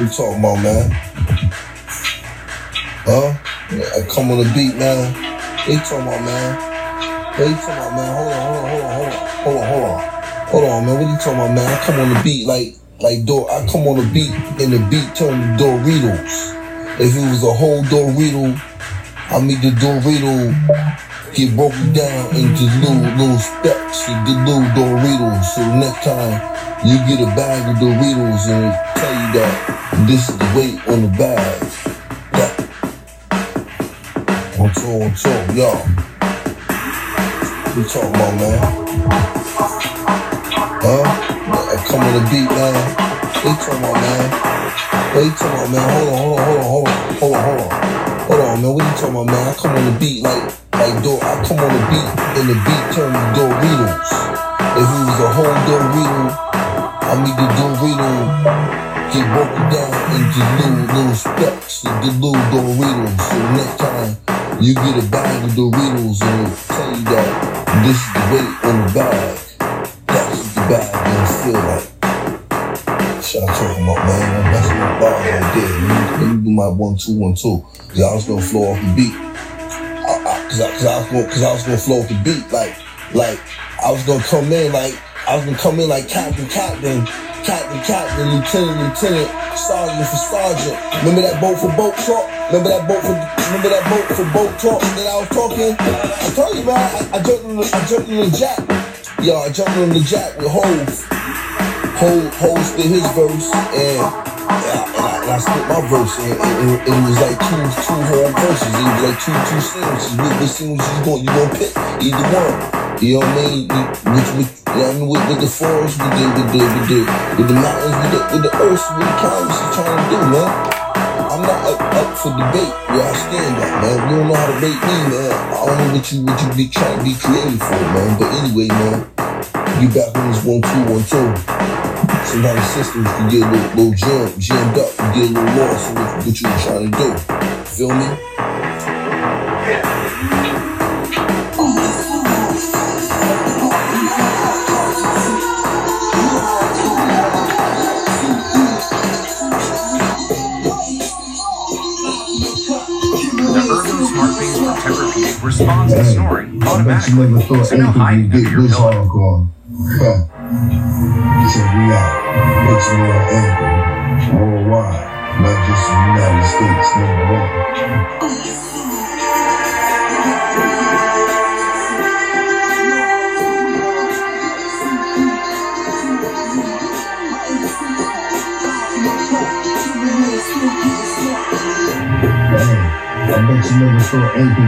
you talking about, man? Huh? I come on the beat, man. What you talking about, man? What you talking about, man? Hold on, hold on, hold on, hold on, hold on, hold on. Hold on, man. What you talking about, man? I come on the beat like, like Dor. I come on the beat and the beat turn to Doritos. If it was a whole Dorito, I make the Dorito get broken down into little little specks, the little Doritos. So next time you get a bag of Doritos and tell you that this is the weight on the bag. One, two, one, two, yo. What you talking about, man? Huh? I come on the beat, man. What you talking about, man? What you talking about, man? Hold on, hold on, hold on, hold on, hold on, hold on. Hold on, man. What you talking about, man? I come on the beat like, like, Dor. I come on the beat and the beat turn to Doritos. If it was a whole Dorito, I mean the Dorito get broken down into little little specks, the, little Doritos. So next time you get a bag of Doritos and it'll tell you that this is the weight on the bag. That's what the bag gonna feel like. Shit, I'm talking about, man. That's my bar right there. Let me, do my one, two, one, two. Was gonna flow off the beat. Cause, I, cause, I was gonna, cause I was gonna flow off the beat. Like, like, I was gonna come in like, I was gonna come in like Captain, Captain, Captain, Captain, Lieutenant, Lieutenant, Sergeant for Sergeant. Remember that boat for boat talk? Remember that boat for, remember that boat for boat talk that I was talking? I told you, man, I, I jumped in the, I jumped in the jack. Yo, I jumped in the jack with Hove. Hove, Hove spit his verse, and, I, I, I spit my verse, and, and it was like two, two whole verses. It was like two, two sandwiches. What sandwich you going, you gonna pick? Either one. You know what I mean? With, with, you with, with the forest, with the, with the, with the, with the mountains, with the, with the earth, with the Congress is trying to do, man. I'm not up, up for debate where I stand at, man. You don't know how to debate me, man. I don't know what you what you be trying to be creative for, man. But anyway, man, you back on this one two one two. Sometimes systems can get a little, little jam, jammed up, and get a little lost in what, what you were trying to do. Feel me? The Urban Smart from Tempur-Pedic responds to snoring I bet you automatically, never thought so no anything hiding would under get your this pillow. hardcore. Check me. On Anchor. Worldwide. Not just the United States, number one. Man, I bet you never thought anything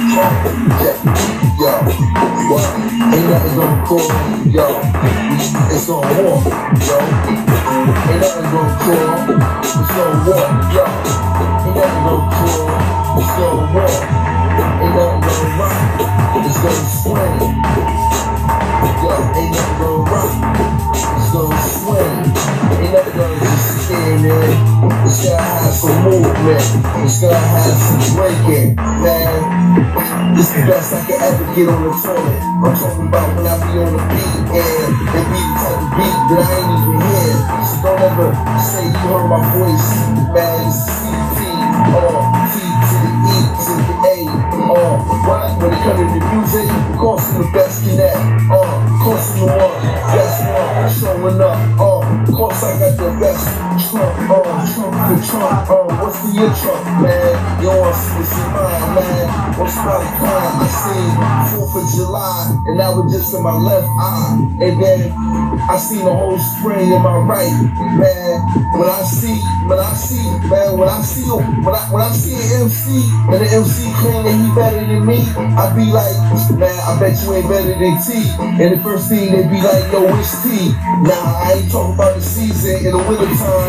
Uh, uh, Yo, what? Ain't nothing gonna yo. It's on war, yo. Ain't nothing gonna call. It's on war, yo. Ain't nothing gonna call. It's on war. Ain't nothing gonna rock. It's gonna swing. Yo, ain't nothing gonna rock. It's gonna swing. Ain't nothing gonna just stand there. It's gotta have some movement. It's gotta have some breaking, man. This the best I can ever get on the toilet. I'm talking about when I be on the beat and it be the type of beat that I ain't even hear. So don't ever say you heard my voice, man. It's CT or T to the E to the A or what? When it comes to the music, of course Showing up, uh, course I got the best you know trunk? Uh, what's in your trunk, man? See what's in mine, man? What's my kind? I seen 4th of July, and that was just in my left eye. And then I seen the whole spring in my right, man. When I see, when I see, man, when I see, when I when I see an MC and the MC claim that he better than me, I be like, man, I bet you ain't better than T. And the first thing they be like, yo, which T? Nah, I ain't talking about the season in the wintertime.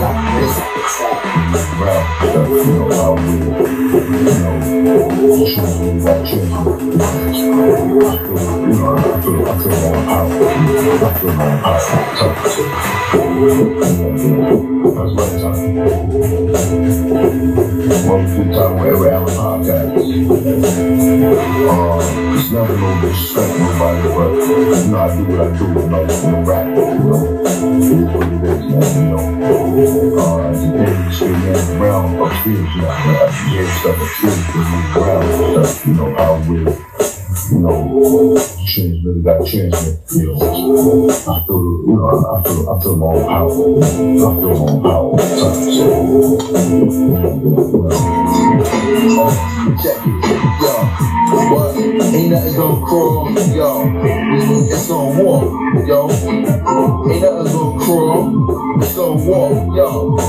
One good time wherever podcast. It's never no disrespect nobody, but you know, I do what I do, you know, in the rap, you know. It is what it is, man, you know. Uh, the things straight man around upstairs, you know, I hear stuff upstairs, but move around you know, how we, you know, transmitted that transmit, you know. I feel, you know, I feel, I feel my own power. I feel my own power all the so, check it, yo. What? Ain't nothing gonna crawl, yo. It's gonna walk, yo. Ain't nothing gonna crawl, it's gonna walk, yo.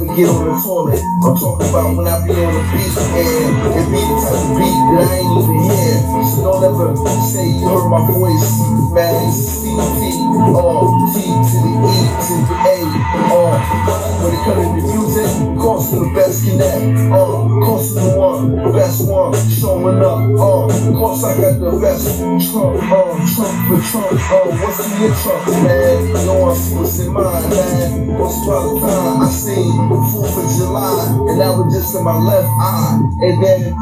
We get on the toilet. I'm talking about when I be on the beat and it be the type of beat that I ain't even hear. So don't ever say you heard my voice, man. It's CT, uh, to the E to the A, uh, to the music, course to the best connect, uh, course to the one, best one, showing up, uh, course I got the best trunk, uh, trunk for trunk, uh, what's in your trunk, man? Know I see what's in mine, man. What's by the time I seen 4th of July, and that was just in my left eye, and then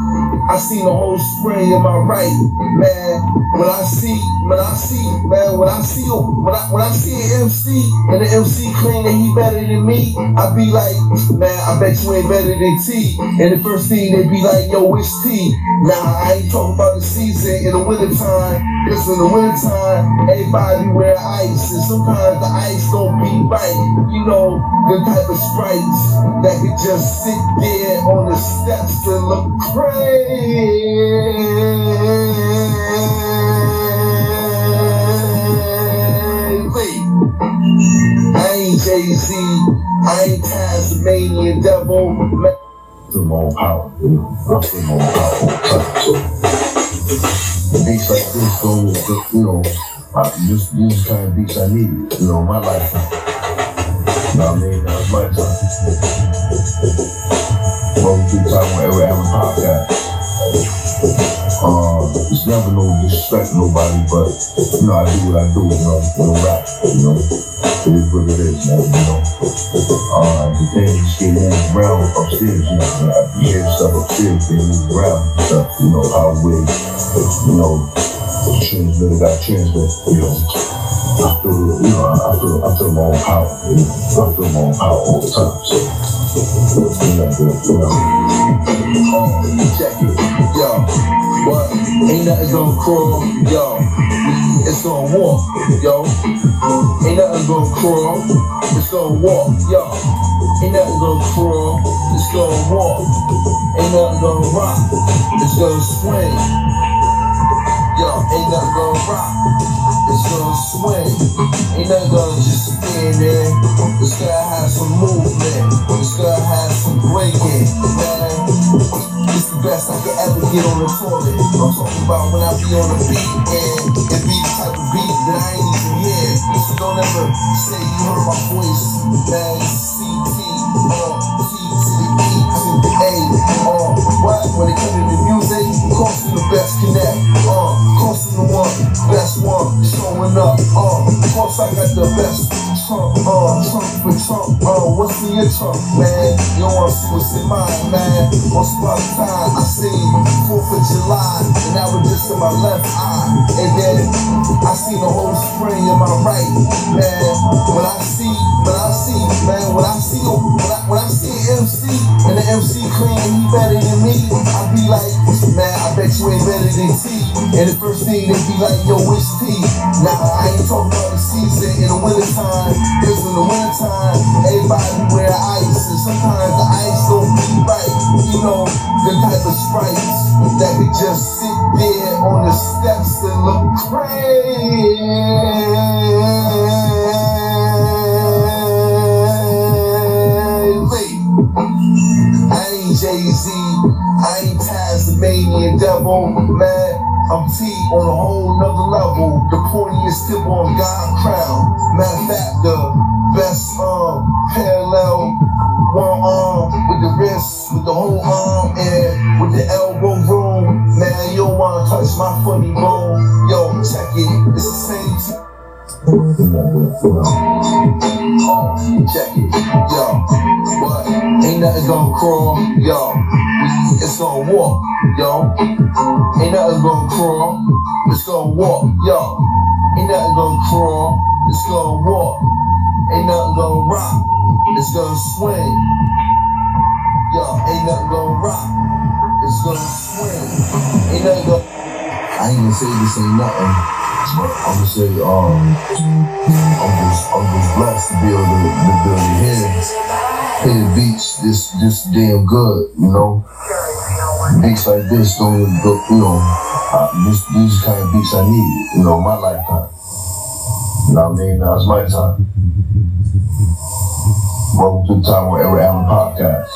I seen the whole spring in my right, man. When I see, when I see, man, when I see, when I when I see an MC and the MC claim that he better than me, I be like, man, I bet you ain't better than T. And the first thing they be like, yo, which T? Nah, I ain't talking about the season in the wintertime. Cause in the wintertime, everybody wear ice, and sometimes the ice don't be right. You know, the type of sprites that could just sit there on the steps and look crazy. I ain't Jay-Z, I ain't Tasmanian devil. My own power, feel my power the. Beats like this go, you know, I, this, these kind of beats I need, you know, my lifetime. You know what I mean? That's my time. Nobody, but you know I do what I do, you know, in the rap, you know. It is what it is, man, you know. Uh, the things get moved around upstairs, you know. I hear stuff upstairs, they move around and stuff, you know, how we, you know, transmitted got transmitted, you know. I feel, you know, I feel, I feel my own power, you know. I feel my own power all the time, so. Ain't nothing gonna crawl, yo. It's gonna walk, yo. Ain't nothing gonna crawl, it's gonna walk, yo. Ain't nothing gonna crawl, it's gonna walk. Ain't nothing gonna rock, it's gonna swing. Ain't nothing gonna rock, it's gonna swing. Ain't nothing gonna just stand there. It's gotta have some movement. It's gotta have some breaking, man. It's the best I can ever get on the toilet. I'm talking about when I be on the beat and it be the type of beat that I ain't even hear. So don't ever say you heard my voice, man. CT, uh, showing up, uh, course I got the best Trump, uh, Trump for Trump, uh, what's in your trunk, man? You don't see what's in mine, man. On Spotify, I see 4th of July, and that was just in my left eye. And then I seen the whole spring in my right, man. When I see, when I see, man, when I see, when I, when I see MC, and the MC clean, he better than me, I be like, man, I bet you ain't better than T. And the first thing they be like, yo, which T? Nah, I ain't talking about the season in the wintertime. Cause in the wintertime, everybody wear ice. And sometimes the ice don't be right. You know, the type of sprites that could just sit there on the steps and look crazy. I ain't Jay-Z, I ain't Tasmanian devil, man. I'm T on a whole nother level. The pointiest tip on God crown. Matter of fact, the best um parallel one arm with the wrist, with the whole arm, and with the elbow room. Man, you don't wanna touch my funny bone. Yo, check it. It's the same. Oh, check it. Yo, what? Ain't nothing gonna crawl. Yo, it's gonna walk. Yo, ain't nothing gonna crawl. It's gonna walk. Yo, ain't nothing gonna crawl. It's gonna walk. Ain't nothing gonna rock. It's gonna swing. Yo, ain't nothing gonna rock. It's gonna swing. Ain't nothing gonna. I ain't gonna say this ain't nothing. But I'm gonna say, um, I'm just, I'm just blessed to be able to, to be able to beats this, this damn good, you know. Beats like this don't go, you know, uh, this, these kind of beats I need, you know, my lifetime. You know what I mean? Now it's my time. Welcome to the Time with Eric Allen podcast.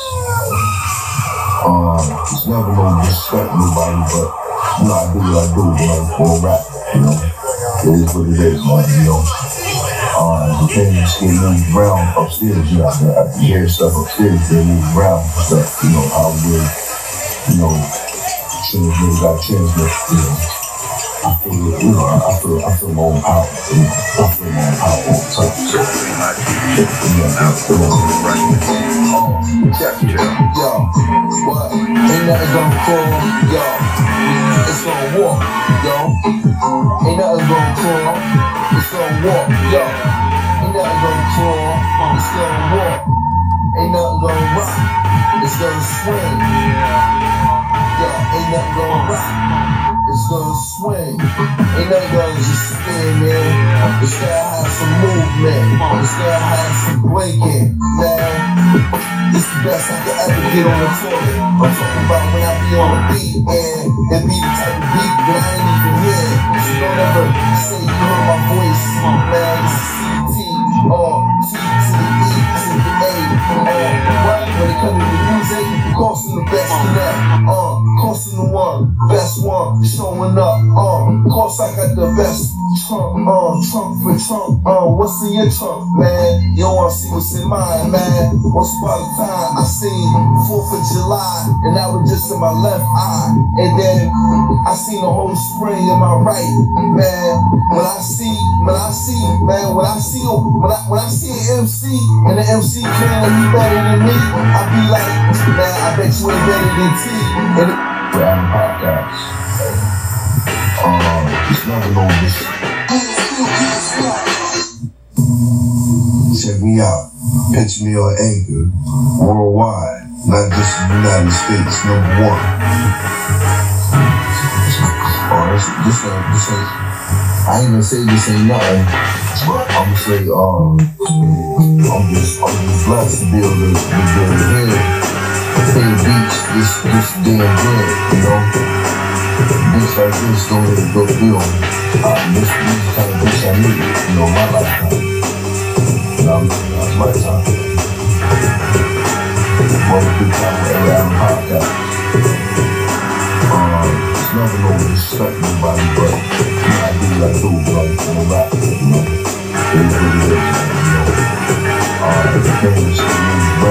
Um, it's never no disrespect nobody, but you know, I do what I do I, when I rap, you know. It is what it is, man, you know. Um, the things get moved around upstairs, you know, I, I hear stuff upstairs, they move around and stuff, you know, how we, you know, transmit, got transmit, you know. Feel, you know, I feel, I feel my own power, I feel my own power all the time. So, yeah, I feel my own Check it. Yo, what? Ain't nothing gonna crawl, yo. It's gonna walk, yo. Ain't nothing gonna crawl. It's gonna walk, yo. Ain't nothing gonna crawl. It's gonna walk. Ain't nothing gonna rock. It's gonna swing. Yo, ain't nothing gonna rock. It's gonna swing. Ain't nothing gonna just spin, man. It's gotta have some movement. It's gotta have some blinking, man. This the best I could ever get on the floor. I'm talking about when I be on the beat and it be the type of beat that I ain't even hear. So don't ever say you heard my voice, man. Is CT or T Uh, what? When it comes to music, costing the best connect. Uh, costing the one, best one, showing up. Uh, course I got the best trunk, uh, trunk for trunk. Uh, what's in your trunk, man? You don't wanna see what's in mine, man. On Spotify, I seen 4th of July, and that was just in my left eye. And then I seen the whole spring in my right, man. When I see, when I see, man, when I see, when I, when I see an MC, and the MC claiming he better than me, I be like, man, I bet you ain't better than T. And it, We're having podcast. Um, it's never no dis- Check me out. Pitch me on Anchor. Worldwide. Not just the United States. Number one. oh, this, this ain't, this ain't, I ain't gonna say this ain't nothing, but I'm gonna say, um, I'm just, I'm just blessed to be able to, be able to hear, the beats this, this damn good, you know? Beats like this don't even go uh, this, this kind of beats I need, you know, my lifetime. That's my time. To the time Eric Allen podcast. Um, it's never no disrespect to nobody, but I do what I do, I'm on a rap, you know. It is what it is, you know. Uh, the things that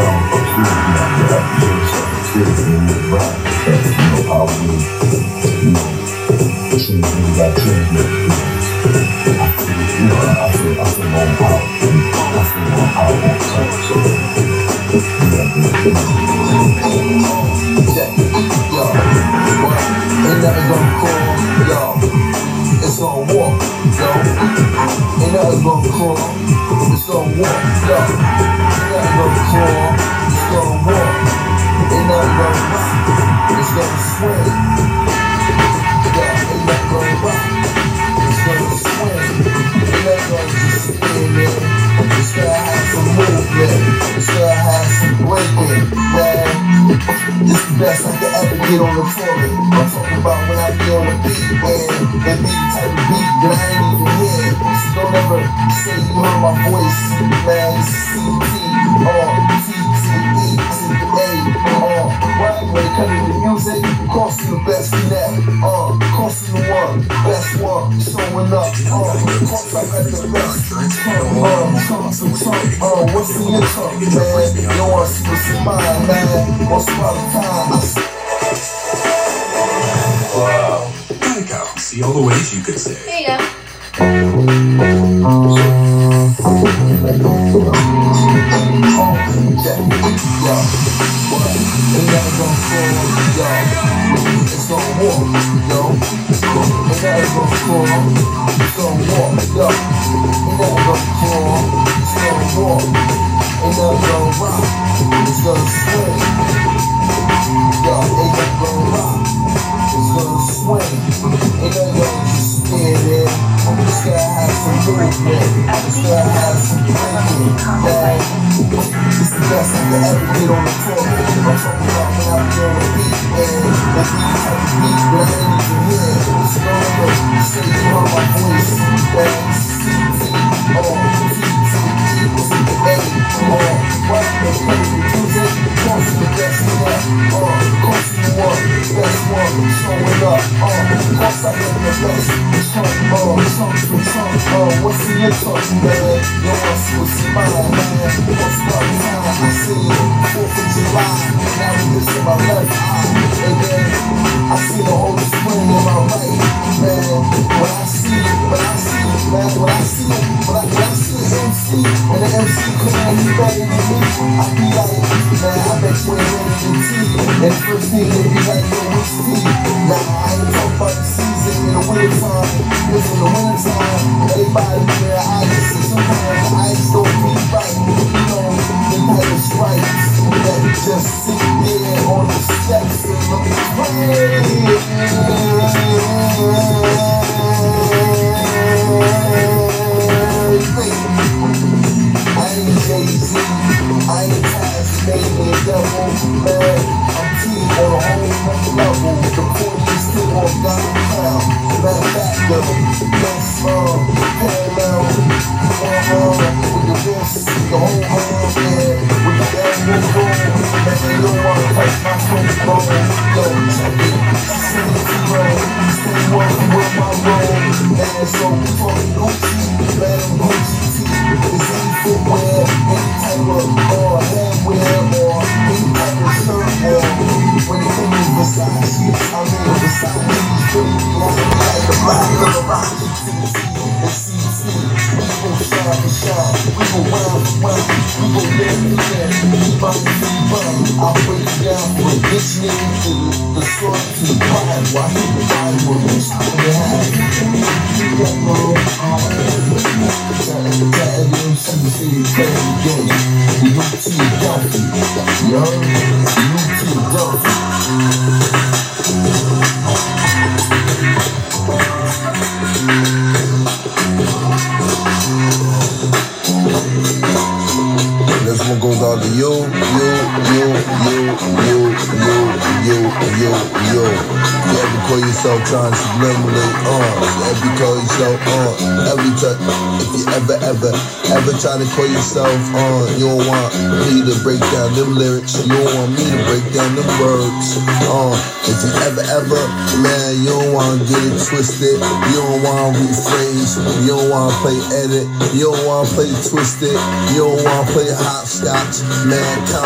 get on the toilet. I'm talking about when I be on the beat, man. That beat type of beat that I ain't even hear. So don't ever say you heard my voice, man. It's CT, to the? When it comes to the music, Crossing the best in that, uh, Crossing the one, best one, showing up, uh, up at the best, uh, uh, Trump to Trump, uh, what's in your trunk, man? You don't want to see what's in mine, man. Once upon a time, Wow. There you go. See all the ways you could say. There you go. Yo, they just gon' rock, it's gonna swing. Ain't no yo, just scared in. Just gotta some movement, just gotta some thinking. Like, it's the best thing to ever on the court. I'm talking about I'm doing the beat, man. The beat, the beat, man. You can. It's going to say you heard my voice. Man this? Oh, what the fuck what's in your chunk, man? No one's what's in mine, man. What's my time? I see it, 4th of July, now this in my life and then I see the Holy Spirit in my right, man. When I see when I see man, when I see when I, see MC, and the MC claim he better than I be like, man, I bet you ain't ready first thing they be like, yo, what's tea? Nah, I ain't talking about the season in the winter time. Cause in the winter time, everybody wear ice, and sometimes the ice don't be right. You know, the type of stripes that just sit there on the steps and look crazy. One to you, you, you, you, you, you, you, you, you. You call yourself trying subliminally, uh, you ever call yourself, uh, every time, if you ever, ever, ever try to call yourself, uh, you don't want me to break down them lyrics, you don't want me to break down them words, uh, if you ever, ever, man, you don't want to get it twisted, you don't want to rephrase, you don't want to play edit, you don't want to play twisted, you don't want to play hopscotch, man,